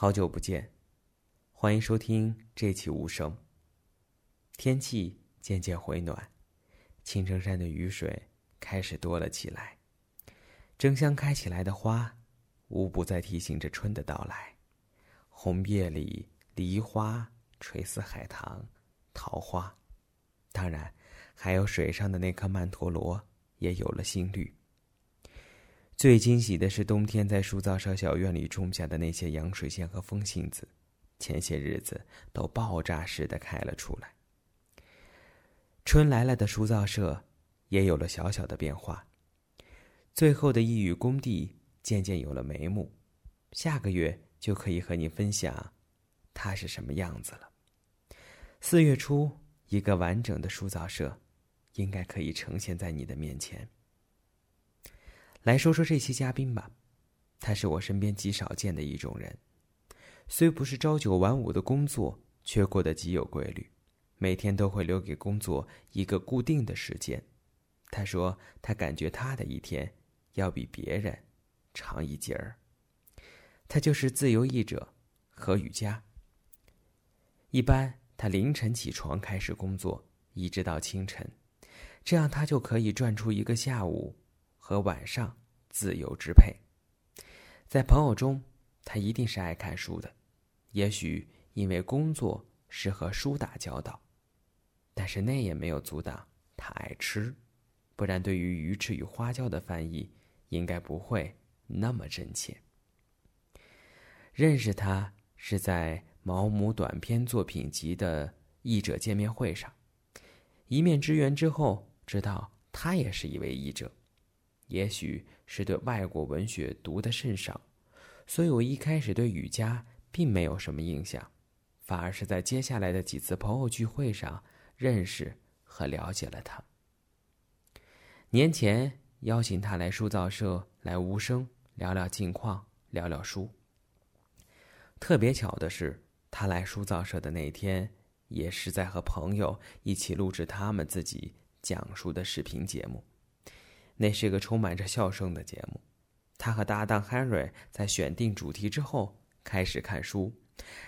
好久不见，欢迎收听这期无声。天气渐渐回暖，青城山的雨水开始多了起来，争相开起来的花，无不在提醒着春的到来。红叶里，梨花垂似海棠，桃花，当然还有水上的那颗曼陀罗也有了新绿。最惊喜的是，冬天在书造社小院里种下的那些洋水仙和风信子，前些日子都爆炸似的开了出来。春来了的书造社也有了小小的变化，最后的一隅工地渐渐有了眉目，下个月就可以和你分享它是什么样子了。四月初，一个完整的书造社应该可以呈现在你的面前。来说说这期嘉宾吧，他是我身边极少见的一种人，虽不是朝九晚五的工作，却过得极有规律，每天都会留给工作一个固定的时间。他说他感觉他的一天要比别人长一截儿。他就是自由译者何雨佳。一般他凌晨起床开始工作，一直到清晨，这样他就可以赚出一个下午。和晚上自由支配。在朋友中，他一定是爱看书的，也许因为工作是和书打交道，但是那也没有阻挡他爱吃，不然对于鱼翅与花椒的翻译应该不会那么真切。认识他是在毛姆短篇作品集的译者见面会上，一面之缘之后，知道他也是一位译者。也许是对外国文学读的甚少，所以我一开始对雨佳并没有什么印象，反而是在接下来的几次朋友聚会上认识和了解了他。年前邀请他来书造社来无声聊聊近况，聊聊书。特别巧的是，他来书造社的那天，也是在和朋友一起录制他们自己讲述的视频节目。那是个充满着笑声的节目。他和搭档 Henry 在选定主题之后开始看书，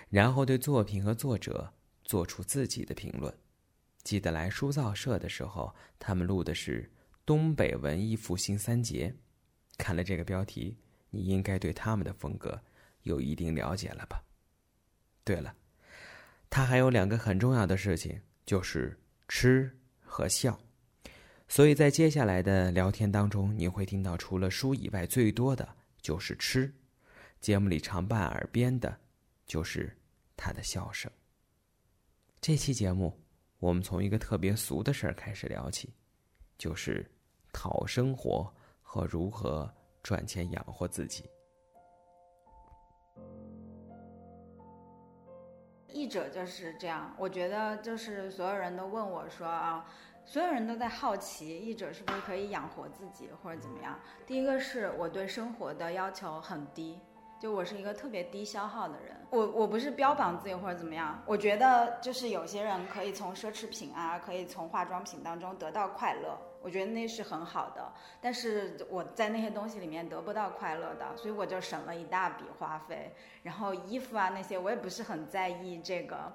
然后对作品和作者做出自己的评论。记得来书造社的时候，他们录的是《东北文艺复兴三杰》。看了这个标题，你应该对他们的风格有一定了解了吧？对了，他还有两个很重要的事情，就是吃和笑。所以在接下来的聊天当中，你会听到除了书以外，最多的就是吃。节目里常伴耳边的，就是他的笑声。这期节目，我们从一个特别俗的事儿开始聊起，就是讨生活和如何赚钱养活自己。译者就是这样，我觉得就是所有人都问我说啊。所有人都在好奇译者是不是可以养活自己或者怎么样。第一个是我对生活的要求很低，就我是一个特别低消耗的人。我我不是标榜自己或者怎么样，我觉得就是有些人可以从奢侈品啊，可以从化妆品当中得到快乐，我觉得那是很好的。但是我在那些东西里面得不到快乐的，所以我就省了一大笔花费。然后衣服啊那些我也不是很在意这个，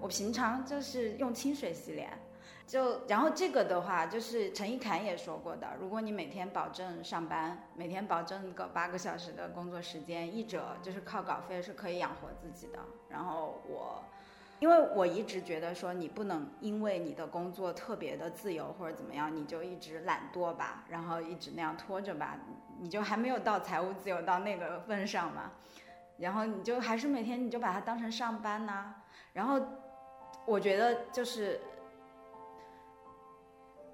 我平常就是用清水洗脸。就然后这个的话，就是陈一侃也说过的，如果你每天保证上班，每天保证个八个小时的工作时间，一者就是靠稿费是可以养活自己的。然后我，因为我一直觉得说，你不能因为你的工作特别的自由或者怎么样，你就一直懒惰吧，然后一直那样拖着吧，你就还没有到财务自由到那个份上嘛。然后你就还是每天你就把它当成上班呐。然后我觉得就是。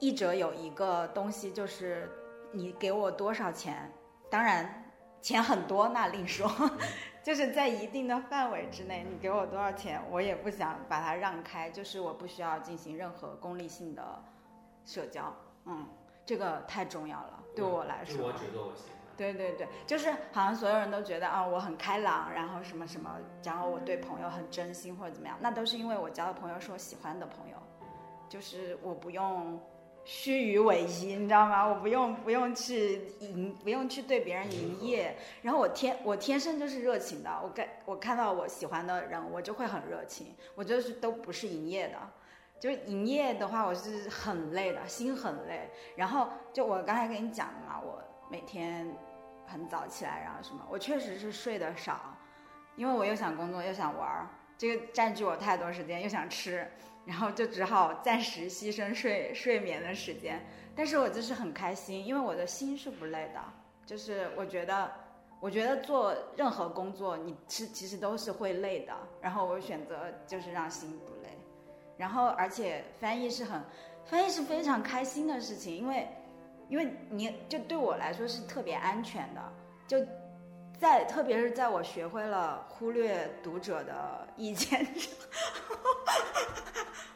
译者有一个东西，就是你给我多少钱，当然钱很多那另说，就是在一定的范围之内，你给我多少钱，我也不想把它让开，就是我不需要进行任何功利性的社交，嗯，这个太重要了，对我来说。我觉得我喜欢。对对对，就是好像所有人都觉得啊，我很开朗，然后什么什么，然后我对朋友很真心或者怎么样，那都是因为我交的朋友是我喜欢的朋友，就是我不用。虚与委蛇，你知道吗？我不用不用去营，不用去对别人营业。然后我天，我天生就是热情的。我看我看到我喜欢的人，我就会很热情。我就是都不是营业的，就是营业的话，我是很累的，心很累。然后就我刚才跟你讲的嘛，我每天很早起来，然后什么，我确实是睡得少，因为我又想工作又想玩儿，这个占据我太多时间，又想吃。然后就只好暂时牺牲睡睡眠的时间，但是我就是很开心，因为我的心是不累的。就是我觉得，我觉得做任何工作，你是其实都是会累的。然后我选择就是让心不累。然后而且翻译是很，翻译是非常开心的事情，因为，因为你就对我来说是特别安全的。就在特别是在我学会了忽略读者的意见。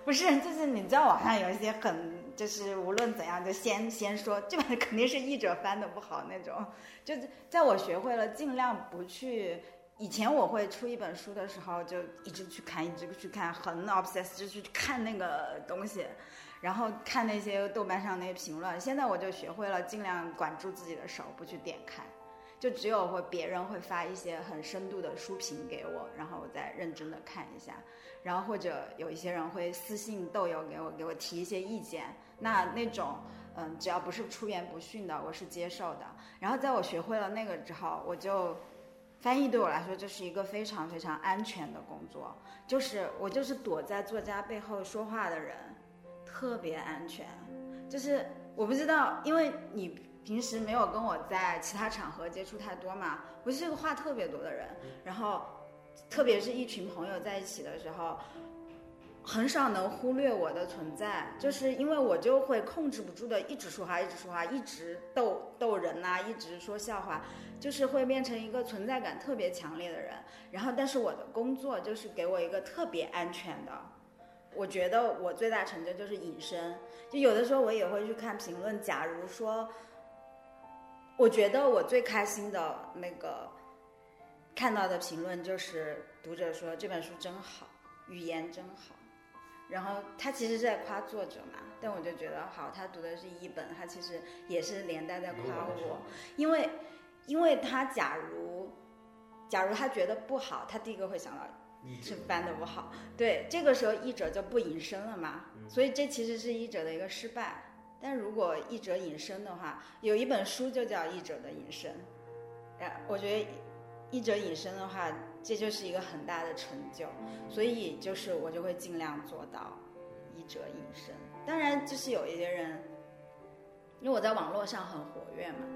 不是，就是你知道网上有一些很，就是无论怎样就先先说，这本肯定是译者翻的不好那种。就是在我学会了尽量不去，以前我会出一本书的时候就一直去看，一直去看，很 obsessed 就去看那个东西，然后看那些豆瓣上那些评论。现在我就学会了尽量管住自己的手，不去点开，就只有会别人会发一些很深度的书评给我，然后我再认真的看一下。然后或者有一些人会私信豆友给我给我提一些意见，那那种嗯只要不是出言不逊的，我是接受的。然后在我学会了那个之后，我就翻译对我来说就是一个非常非常安全的工作，就是我就是躲在作家背后说话的人，特别安全。就是我不知道，因为你平时没有跟我在其他场合接触太多嘛，我是个话特别多的人，然后。特别是一群朋友在一起的时候，很少能忽略我的存在，就是因为我就会控制不住的一直说话，一直说话，一直逗逗人呐，一直说笑话，就是会变成一个存在感特别强烈的人。然后，但是我的工作就是给我一个特别安全的，我觉得我最大成就就是隐身。就有的时候我也会去看评论，假如说，我觉得我最开心的那个。看到的评论就是读者说这本书真好，语言真好，然后他其实是在夸作者嘛，但我就觉得好，他读的是一本，他其实也是连带在夸我，因为，因为他假如，假如他觉得不好，他第一个会想到是翻的不好，对，这个时候译者就不隐身了嘛，所以这其实是译者的一个失败，但如果译者隐身的话，有一本书就叫译者的隐身，哎，我觉得。译者隐身的话，这就是一个很大的成就，所以就是我就会尽量做到译者隐身。当然，就是有一些人，因为我在网络上很活跃嘛，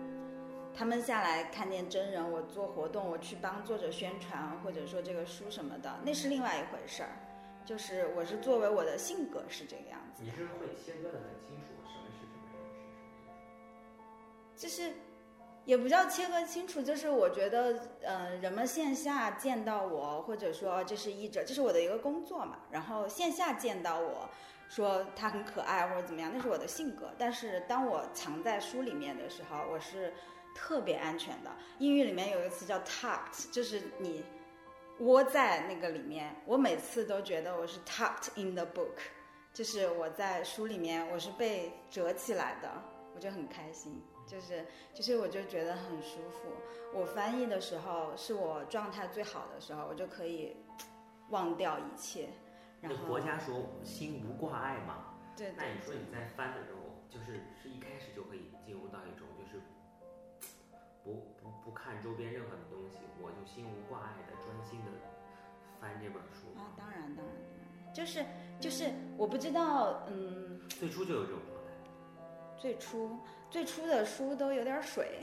他们下来看见真人，我做活动，我去帮作者宣传，或者说这个书什么的，那是另外一回事儿。就是我是作为我的性格是这个样子。你是会切割的很清楚，就是。也不叫切割清楚，就是我觉得，呃，人们线下见到我，或者说这是译者，这是我的一个工作嘛。然后线下见到我，说他很可爱或者怎么样，那是我的性格。但是当我藏在书里面的时候，我是特别安全的。英语里面有一个词叫 tucked，就是你窝在那个里面。我每次都觉得我是 tucked in the book，就是我在书里面，我是被折起来的，我就很开心。就是，其实我就觉得很舒服。我翻译的时候是我状态最好的时候，我就可以忘掉一切。然后国家说心无挂碍嘛。对。那你说你在翻的时候，就是是一开始就可以进入到一种就是不不不看周边任何的东西，我就心无挂碍的专心的翻这本书。啊，当然当然，就是就是我不知道，嗯。最初就有这种。最初。最初的书都有点水，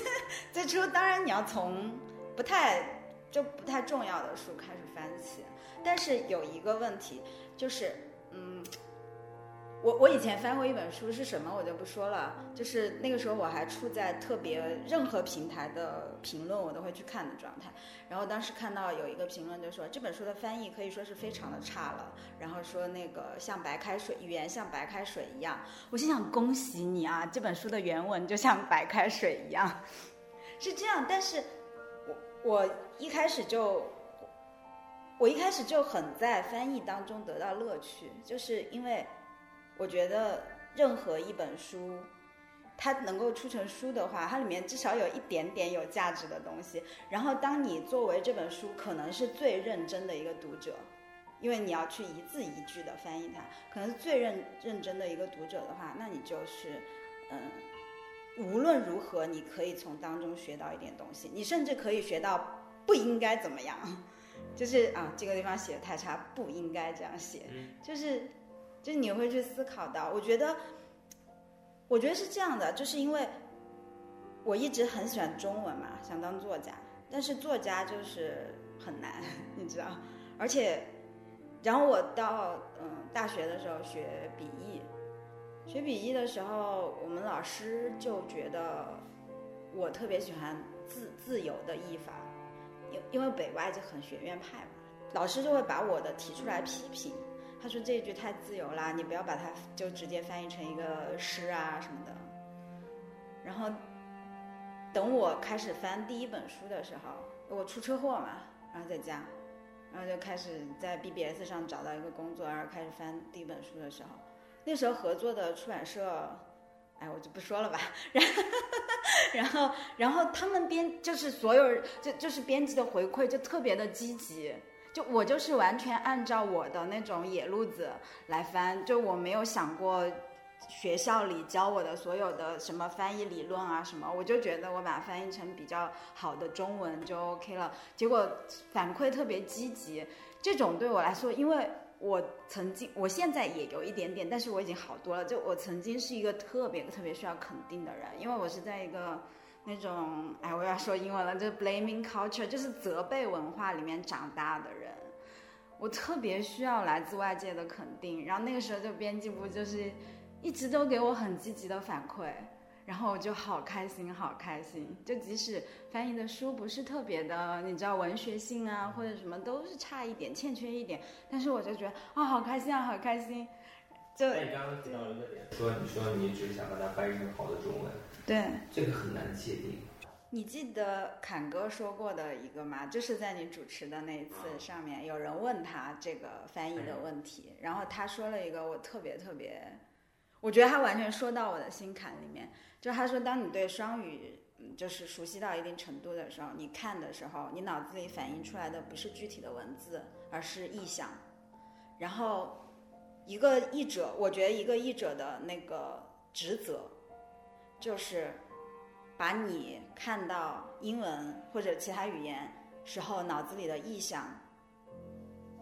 最初当然你要从不太就不太重要的书开始翻起，但是有一个问题就是，嗯。我我以前翻过一本书是什么我就不说了，就是那个时候我还处在特别任何平台的评论我都会去看的状态，然后当时看到有一个评论就说这本书的翻译可以说是非常的差了，然后说那个像白开水，语言像白开水一样，我心想恭喜你啊，这本书的原文就像白开水一样，是这样，但是我我一开始就我一开始就很在翻译当中得到乐趣，就是因为。我觉得任何一本书，它能够出成书的话，它里面至少有一点点有价值的东西。然后，当你作为这本书可能是最认真的一个读者，因为你要去一字一句的翻译它，可能是最认认真的一个读者的话，那你就是，嗯，无论如何，你可以从当中学到一点东西，你甚至可以学到不应该怎么样，就是啊，这个地方写的太差，不应该这样写，就是。就你会去思考到，我觉得，我觉得是这样的，就是因为我一直很喜欢中文嘛，想当作家，但是作家就是很难，你知道，而且，然后我到嗯大学的时候学笔译，学笔译的时候，我们老师就觉得我特别喜欢自自由的译法，因因为北外就很学院派嘛，老师就会把我的提出来批评。他说这一句太自由啦，你不要把它就直接翻译成一个诗啊什么的。然后等我开始翻第一本书的时候，我出车祸嘛，然后在家，然后就开始在 BBS 上找到一个工作，然后开始翻第一本书的时候，那时候合作的出版社，哎，我就不说了吧。然后，然后，然后他们编就是所有就就是编辑的回馈就特别的积极。就我就是完全按照我的那种野路子来翻，就我没有想过学校里教我的所有的什么翻译理论啊什么，我就觉得我把它翻译成比较好的中文就 OK 了。结果反馈特别积极，这种对我来说，因为我曾经，我现在也有一点点，但是我已经好多了。就我曾经是一个特别特别需要肯定的人，因为我是在一个。那种哎，我要说英文了，就是 blaming culture，就是责备文化里面长大的人，我特别需要来自外界的肯定。然后那个时候就编辑部就是一直都给我很积极的反馈，然后我就好开心，好开心。就即使翻译的书不是特别的，你知道文学性啊或者什么都是差一点，欠缺一点，但是我就觉得啊，好开心啊，好开心。就那你刚刚提到一个点，说你说你只想把它翻译成好的中文。对，这个很难界定。你记得侃哥说过的一个吗？就是在你主持的那一次上面，有人问他这个翻译的问题，然后他说了一个我特别特别，我觉得他完全说到我的心坎里面。就他说，当你对双语就是熟悉到一定程度的时候，你看的时候，你脑子里反映出来的不是具体的文字，而是意象。然后，一个译者，我觉得一个译者的那个职责。就是把你看到英文或者其他语言时候脑子里的意象，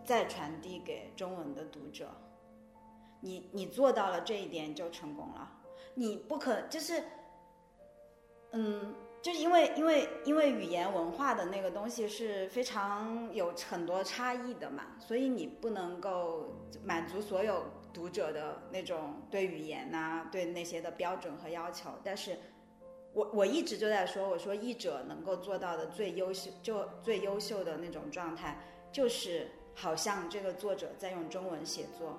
再传递给中文的读者。你你做到了这一点就成功了。你不可就是，嗯，就因为因为因为语言文化的那个东西是非常有很多差异的嘛，所以你不能够满足所有。读者的那种对语言呐，对那些的标准和要求，但是，我我一直就在说，我说译者能够做到的最优秀，就最优秀的那种状态，就是好像这个作者在用中文写作，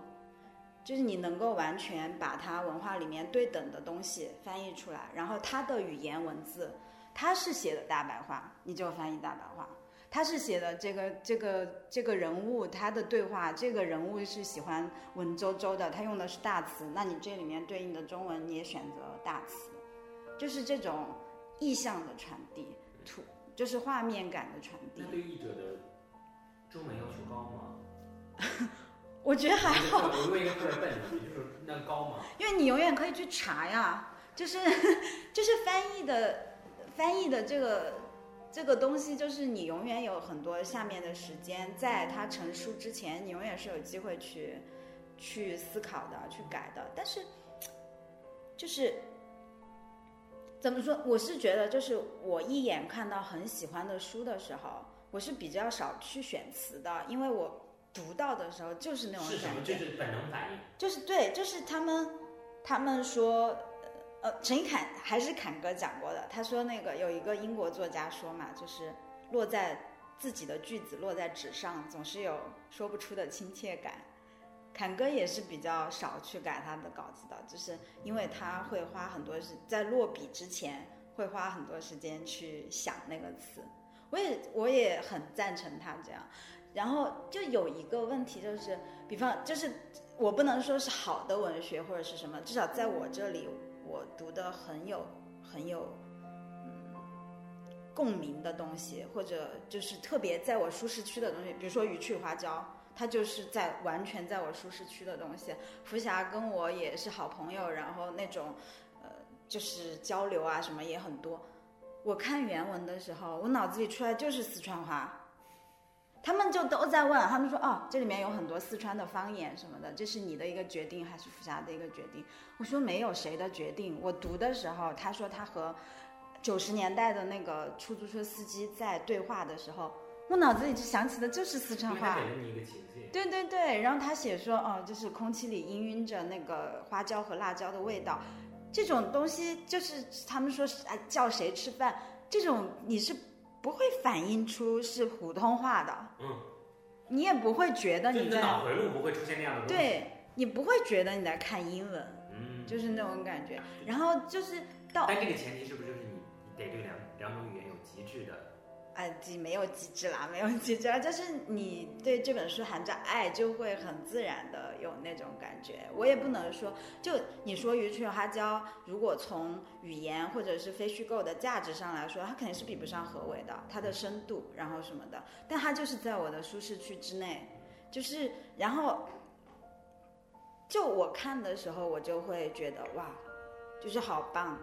就是你能够完全把他文化里面对等的东西翻译出来，然后他的语言文字，他是写的大白话，你就翻译大白话。他是写的这个这个这个人物他的对话，这个人物是喜欢文绉绉的，他用的是大词，那你这里面对应的中文你也选择大词，就是这种意象的传递，图就是画面感的传递。那对译者的中文要求高吗？我觉得还好。我问一个特别笨的问题，就是那高吗？因为你永远可以去查呀，就是 就是翻译的翻译的这个。这个东西就是你永远有很多下面的时间，在它成书之前，你永远是有机会去去思考的、去改的。但是，就是怎么说？我是觉得，就是我一眼看到很喜欢的书的时候，我是比较少去选词的，因为我读到的时候就是那种感觉，就是本能反应，就是对，就是他们他们说。呃，陈一侃还是侃哥讲过的。他说那个有一个英国作家说嘛，就是落在自己的句子落在纸上，总是有说不出的亲切感。侃哥也是比较少去改他的稿子的，就是因为他会花很多时在落笔之前会花很多时间去想那个词。我也我也很赞成他这样。然后就有一个问题就是，比方就是我不能说是好的文学或者是什么，至少在我这里，我读的很有很有嗯共鸣的东西，或者就是特别在我舒适区的东西，比如说《鱼趣花椒》，它就是在完全在我舒适区的东西。福霞跟我也是好朋友，然后那种呃就是交流啊什么也很多。我看原文的时候，我脑子里出来就是四川话。他们就都在问，他们说哦，这里面有很多四川的方言什么的，这是你的一个决定还是福霞的一个决定？我说没有谁的决定。我读的时候，他说他和九十年代的那个出租车司机在对话的时候，我脑子里就想起的就是四川话。对对对，然后他写说，哦，就是空气里氤氲着那个花椒和辣椒的味道，这种东西就是他们说是哎叫谁吃饭，这种你是不会反映出是普通话的，嗯，你也不会觉得你的脑回路不会出现那样的东西。，对你不会觉得你在看英文，嗯，就是那种感觉。然后就是到但这个前提是不是就是你你得对两两种语言有极致的？哎，机没有极致啦，没有极致啦，就是你对这本书含着爱，就会很自然的有那种感觉。我也不能说，就你说《鱼趣花椒》，如果从语言或者是非虚构的价值上来说，它肯定是比不上何伟的，它的深度，然后什么的，但它就是在我的舒适区之内，就是然后，就我看的时候，我就会觉得哇，就是好棒。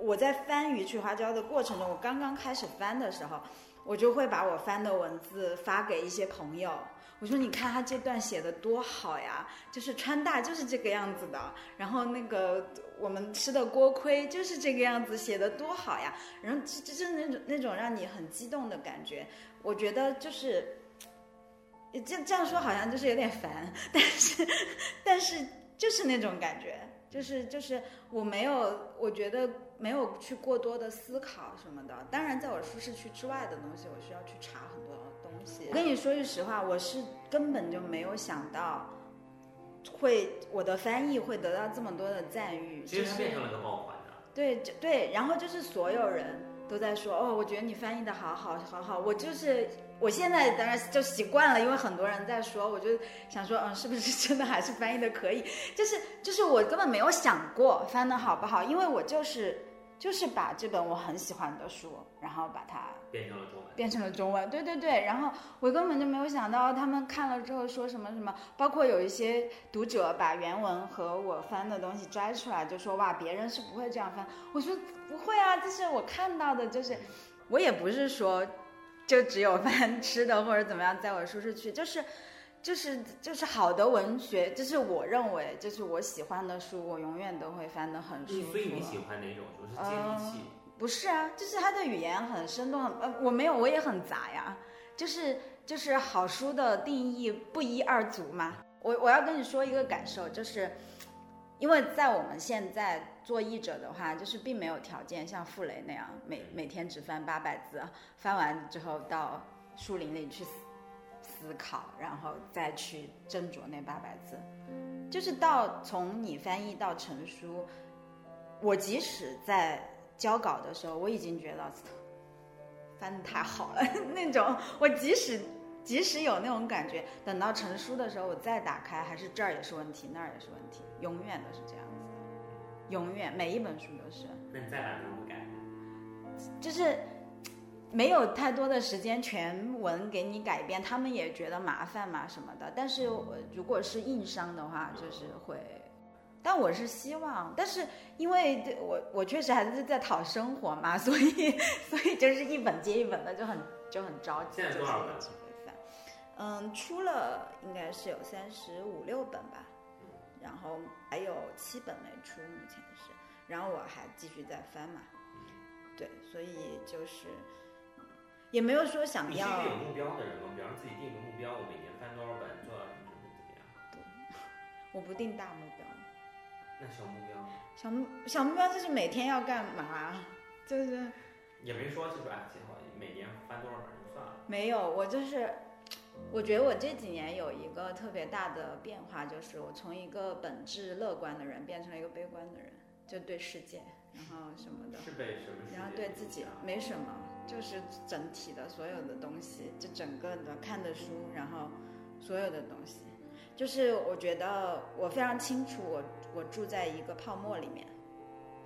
我在翻《鱼趣花椒》的过程中，我刚刚开始翻的时候，我就会把我翻的文字发给一些朋友。我说：“你看他这段写的多好呀，就是川大就是这个样子的，然后那个我们吃的锅盔就是这个样子，写的多好呀。然后这这就那种那种让你很激动的感觉。我觉得就是，这这样说好像就是有点烦，但是但是就是那种感觉，就是就是我没有，我觉得没有去过多的思考什么的。当然，在我舒适区之外的东西，我需要去查很多东西。我跟你说句实话，我是根本就没有想到会我的翻译会得到这么多的赞誉，其实它变成了个爆款的。对，对，然后就是所有人都在说，哦，我觉得你翻译的好好好好，我就是我现在当然就习惯了，因为很多人在说，我就想说，嗯，是不是真的还是翻译的可以？就是就是我根本没有想过翻的好不好，因为我就是就是把这本我很喜欢的书，然后把它变成了中文。变成了中文，对对对，然后我根本就没有想到他们看了之后说什么什么，包括有一些读者把原文和我翻的东西摘出来，就说哇，别人是不会这样翻。我说不会啊，这是我看到的，就是我也不是说就只有翻吃的或者怎么样，在我舒适区，就是就是就是好的文学，就是我认为就是我喜欢的书，我永远都会翻得很舒服。所以你喜欢哪种书？是接地气。不是啊，就是他的语言很生动，很呃，我没有，我也很杂呀，就是就是好书的定义不一而足嘛。我我要跟你说一个感受，就是因为在我们现在做译者的话，就是并没有条件像傅雷那样每每天只翻八百字，翻完之后到树林里去思思考，然后再去斟酌那八百字，就是到从你翻译到成书，我即使在交稿的时候，我已经觉得翻的太好了 那种。我即使即使有那种感觉，等到成书的时候，我再打开，还是这儿也是问题，那儿也是问题，永远都是这样子的，永远每一本书都是，那你再把这么改，就是没有太多的时间全文给你改编，他们也觉得麻烦嘛什么的。但是我如果是硬伤的话，就是会。但我是希望，但是因为我我确实还是在讨生活嘛，所以所以就是一本接一本的就很就很着急，现在就是多少本。嗯，出了应该是有三十五六本吧，然后还有七本没出，目前是，然后我还继续在翻嘛，对，所以就是也没有说想要你是一个有目标的人吗？比方说自己定个目标，我每年翻多少本，做到什么什么怎么样？我不定大目标，那小目标小目小目标就是每天要干嘛，就是也没说就是哎，计划每年翻多少本就算了。没有，我就是，我觉得我这几年有一个特别大的变化，就是我从一个本质乐观的人变成了一个悲观的人，就对世界，然后什么的，是被什么然后对自己没什么，就是整体的所有的东西，就整个的看的书，然后所有的东西，就是我觉得我非常清楚我，我住在一个泡沫里面，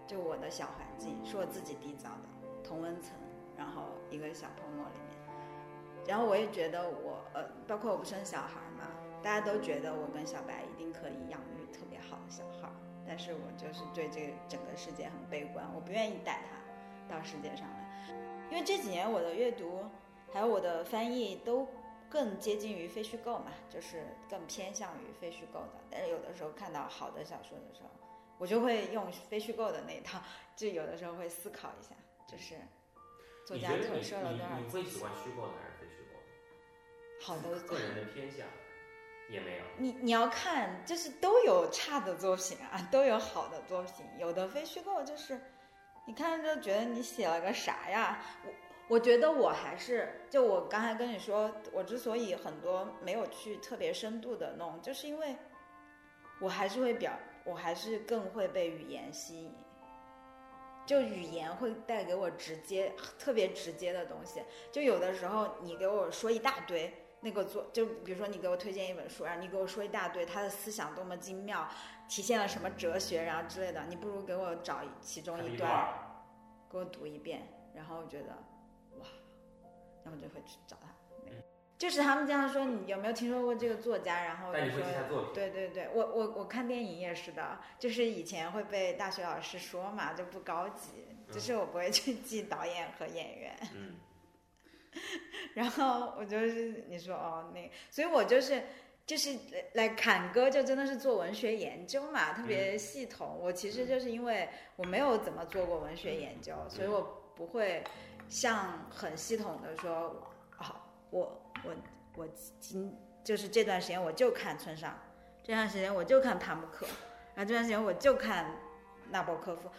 就我的小环境是我自己缔造的同温层，然后一个小泡沫里面，然后我也觉得我呃，包括我不生小孩嘛，大家都觉得我跟小白一定可以养育特别好的小孩，但是我就是对这个整个世界很悲观，我不愿意带他到世界上来。因为这几年我的阅读，还有我的翻译都更接近于非虚构嘛，就是更偏向于非虚构的。但是有的时候看到好的小说的时候，我就会用非虚构的那一套，就有的时候会思考一下，就是作家投射了多少你会喜欢虚构的还是非虚构的？好的个人的偏向也没有。你你要看，就是都有差的作品啊，都有好的作品，有的非虚构就是。你看就觉得你写了个啥呀？我我觉得我还是就我刚才跟你说，我之所以很多没有去特别深度的弄，就是因为我还是会表，我还是更会被语言吸引，就语言会带给我直接特别直接的东西。就有的时候你给我说一大堆那个作，就比如说你给我推荐一本书，然后你给我说一大堆他的思想多么精妙。体现了什么哲学，然后之类的，你不如给我找其中一段，给我读一遍，然后我觉得，哇，然后就会去找他。就是他们经常说你有没有听说过这个作家，然后就说，对对对，我我我看电影也是的，就是以前会被大学老师说嘛，就不高级，就是我不会去记导演和演员。嗯。然后我就是你说哦那，所以我就是。就是来侃哥就真的是做文学研究嘛，特别系统。我其实就是因为我没有怎么做过文学研究，所以我不会像很系统的说，啊，我我我今就是这段时间我就看村上，这段时间我就看帕慕克，然后这段时间我就看纳博科夫。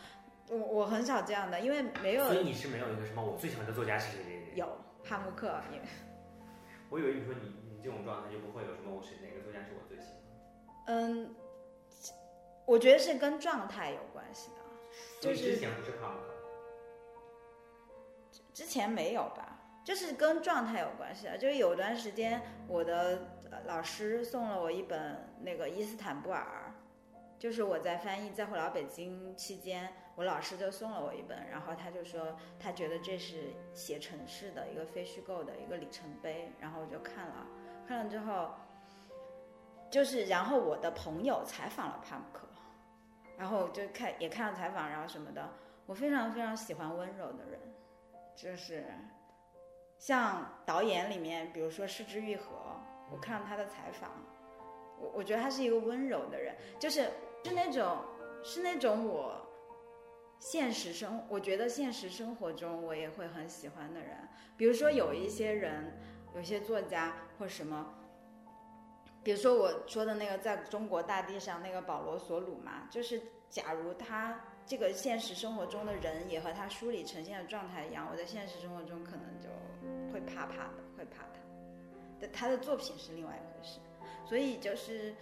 我我很少这样的，因为没有。所以你是没有一个什么我最喜欢的作家是谁谁谁？有帕慕克，因为。我以为你说你你。这种状态就不会有什么，我是哪个作家是我最喜欢？嗯，我觉得是跟状态有关系的。就是之前不是哈姆克？之前没有吧？就是跟状态有关系的。就是有段时间，我的老师送了我一本那个伊斯坦布尔，就是我在翻译《再回老北京》期间。我老师就送了我一本，然后他就说他觉得这是写城市的一个非虚构的一个里程碑，然后我就看了，看了之后，就是然后我的朋友采访了帕姆克，然后就看也看了采访，然后什么的，我非常非常喜欢温柔的人，就是像导演里面，比如说失之愈合，我看了他的采访，我我觉得他是一个温柔的人，就是是那种是那种我。现实生，我觉得现实生活中我也会很喜欢的人，比如说有一些人，有些作家或什么，比如说我说的那个在中国大地上那个保罗索鲁嘛，就是假如他这个现实生活中的人也和他书里呈现的状态一样，我在现实生活中可能就会怕怕的，会怕他。但他的作品是另外一回事，所以就是。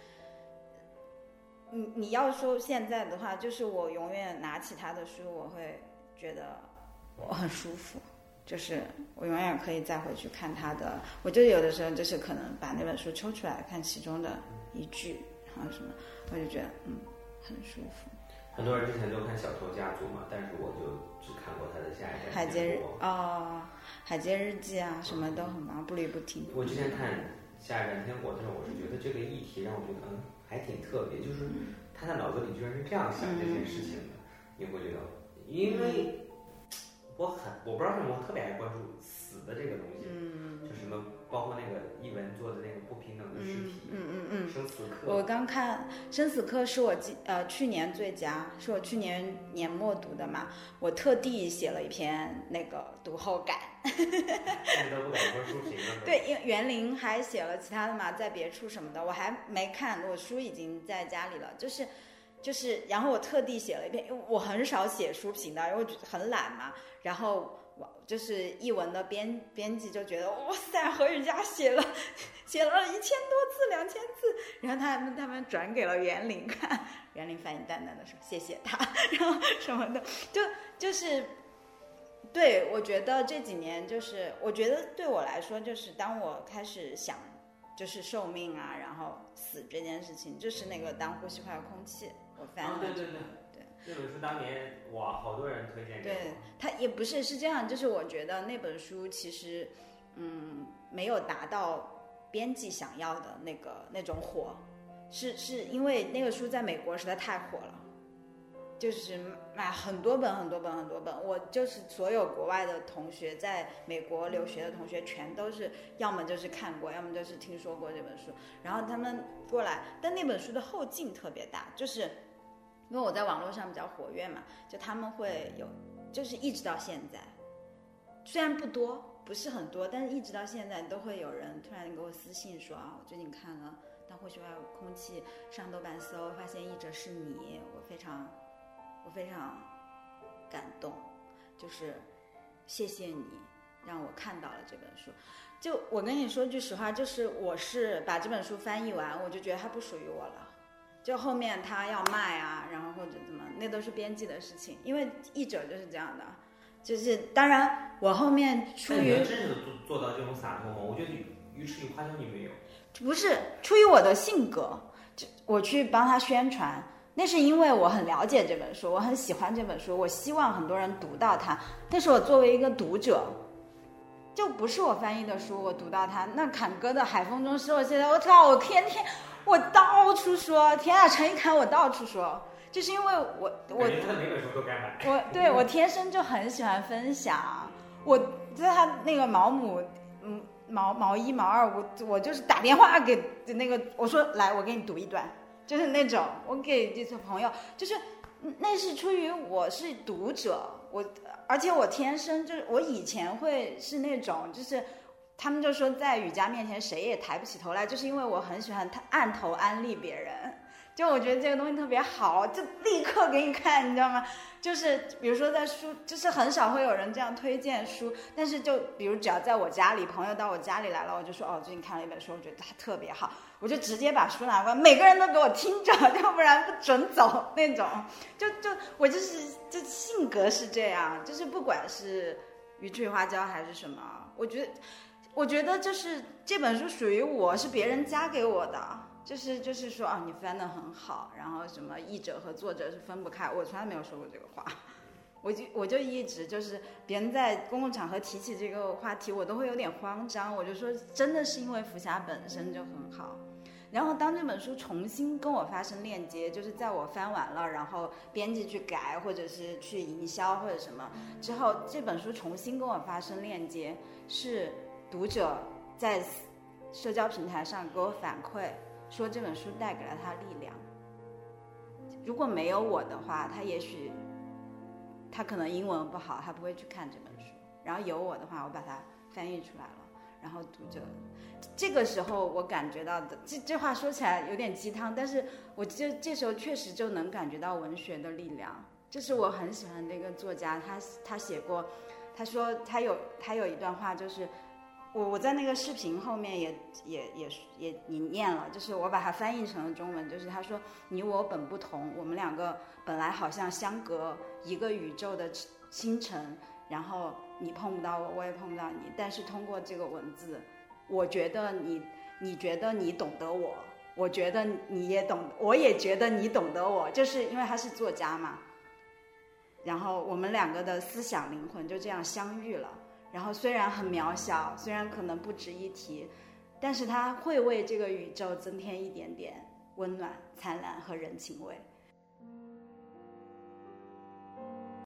你你要说现在的话，就是我永远拿起他的书，我会觉得我很舒服，就是我永远可以再回去看他的。我就有的时候就是可能把那本书抽出来看其中的一句，然后什么，我就觉得嗯很舒服。很多人之前都看《小偷家族》嘛，但是我就只看过他的下一站海街日哦，海街日记啊，什么都很忙，不离不听。我之前看《下一站天国》的时候，我是觉得这个议题让我觉得嗯。还挺特别，就是他的脑子里居然是这样想这件事情的，你会觉得，因为我很我不知道为什么我特别爱关注死的这个东西，包括那个译文做的那个不平等的尸体，嗯嗯嗯，生死课，我刚看生死课是我今呃去年最佳，是我去年年末读的嘛，我特地写了一篇那个读后感。对，因为园林还写了其他的嘛，在别处什么的，我还没看，我书已经在家里了。就是，就是，然后我特地写了一篇，因为我很少写书评的，因为很懒嘛。然后我就是译文的编编辑就觉得，哇塞，何雨佳写了 写了一千多字，两千字。然后他们他们转给了袁林看，袁林反应淡淡的说谢谢他，然后什么的，就就是。对，我觉得这几年就是，我觉得对我来说，就是当我开始想，就是寿命啊，然后死这件事情，就是那个当呼吸快要空气，我翻啊，了对对对对，这本书当年哇，好多人推荐给对我。，它也不是是这样，就是我觉得那本书其实，嗯，没有达到编辑想要的那个那种火，是是因为那个书在美国实在太火了，就是买很多本很多本很多本，我就是所有国外的同学在美国留学的同学，全都是要么就是看过，要么就是听说过这本书，然后他们过来，但那本书的后劲特别大，就是因为我在网络上比较活跃嘛，就他们会有，就是一直到现在，虽然不多，不是很多，但是一直到现在都会有人突然给我私信说啊，我最近看了《当或许外有空气》，上豆瓣搜发现译者是你，我非常，我非常感动，就是谢谢你让我看到了这本书。就我跟你说句实话，就是我是把这本书翻译完，我就觉得它不属于我了。就后面他要卖啊，然后或者怎么，那都是编辑的事情，因为译者就是这样的。就是当然，我后面出于真正的做做到这种洒脱吗？我觉得鱼翅与花椒你没有。不是出于我的性格，就我去帮他宣传，那是因为我很了解这本书，我很喜欢这本书，我希望很多人读到它。但是我作为一个读者，就不是我翻译的书，我读到它。那侃哥的《海风中失落》，现在我操，我天天我到处说，天啊，陈一侃我到处说，就是因为我我。我对我天生就很喜欢分享，我在他那个毛姆，嗯，毛毛一毛二，我我就是打电话给那个我说来，我给你读一段，就是那种我给这些朋友，就是嗯那是出于我是读者，我而且我天生就是我以前会是那种就是。他们就说，在瑜伽面前谁也抬不起头来，就是因为我很喜欢他按头安利别人，就我觉得这个东西特别好，就立刻给你看，你知道吗？就是比如说在书，就是很少会有人这样推荐书，但是就比如只要在我家里，朋友到我家里来了，我就说哦，最近看了一本书，我觉得它特别好，我就直接把书拿过来，每个人都给我听着，要不然不准走那种。就就我就是就性格是这样，就是不管是鱼翅与花椒还是什么，我觉得我觉得就是这本书属于我是别人加给我的。就是就是说啊，你翻得很好，然后什么译者和作者是分不开，我从来没有说过这个话，我就我就一直就是别人在公共场合提起这个话题，我都会有点慌张，我就说真的是因为福霞本身就很好，然后当这本书重新跟我发生链接，就是在我翻完了，然后编辑去改或者是去营销或者什么之后，这本书重新跟我发生链接，是读者在社交平台上给我反馈。说这本书带给了他力量。如果没有我的话，他也许他可能英文不好，他不会去看这本书。然后有我的话，我把它翻译出来了，然后读者这个时候我感觉到的，这这话说起来有点鸡汤，但是我这这时候确实就能感觉到文学的力量。这是我很喜欢的一个作家，他他写过，他说他有他有一段话就是。我我在那个视频后面也也也也也念了，就是我把它翻译成了中文，就是他说你我本不同，我们两个本来好像相隔一个宇宙的星辰，然后你碰不到我，我也碰不到你，但是通过这个文字，我觉得你你觉得你懂得我，我觉得你也懂，我也觉得你懂得我，就是因为他是作家嘛，然后我们两个的思想灵魂就这样相遇了。然后虽然很渺小，虽然可能不值一提，但是它会为这个宇宙增添一点点温暖、灿烂和人情味。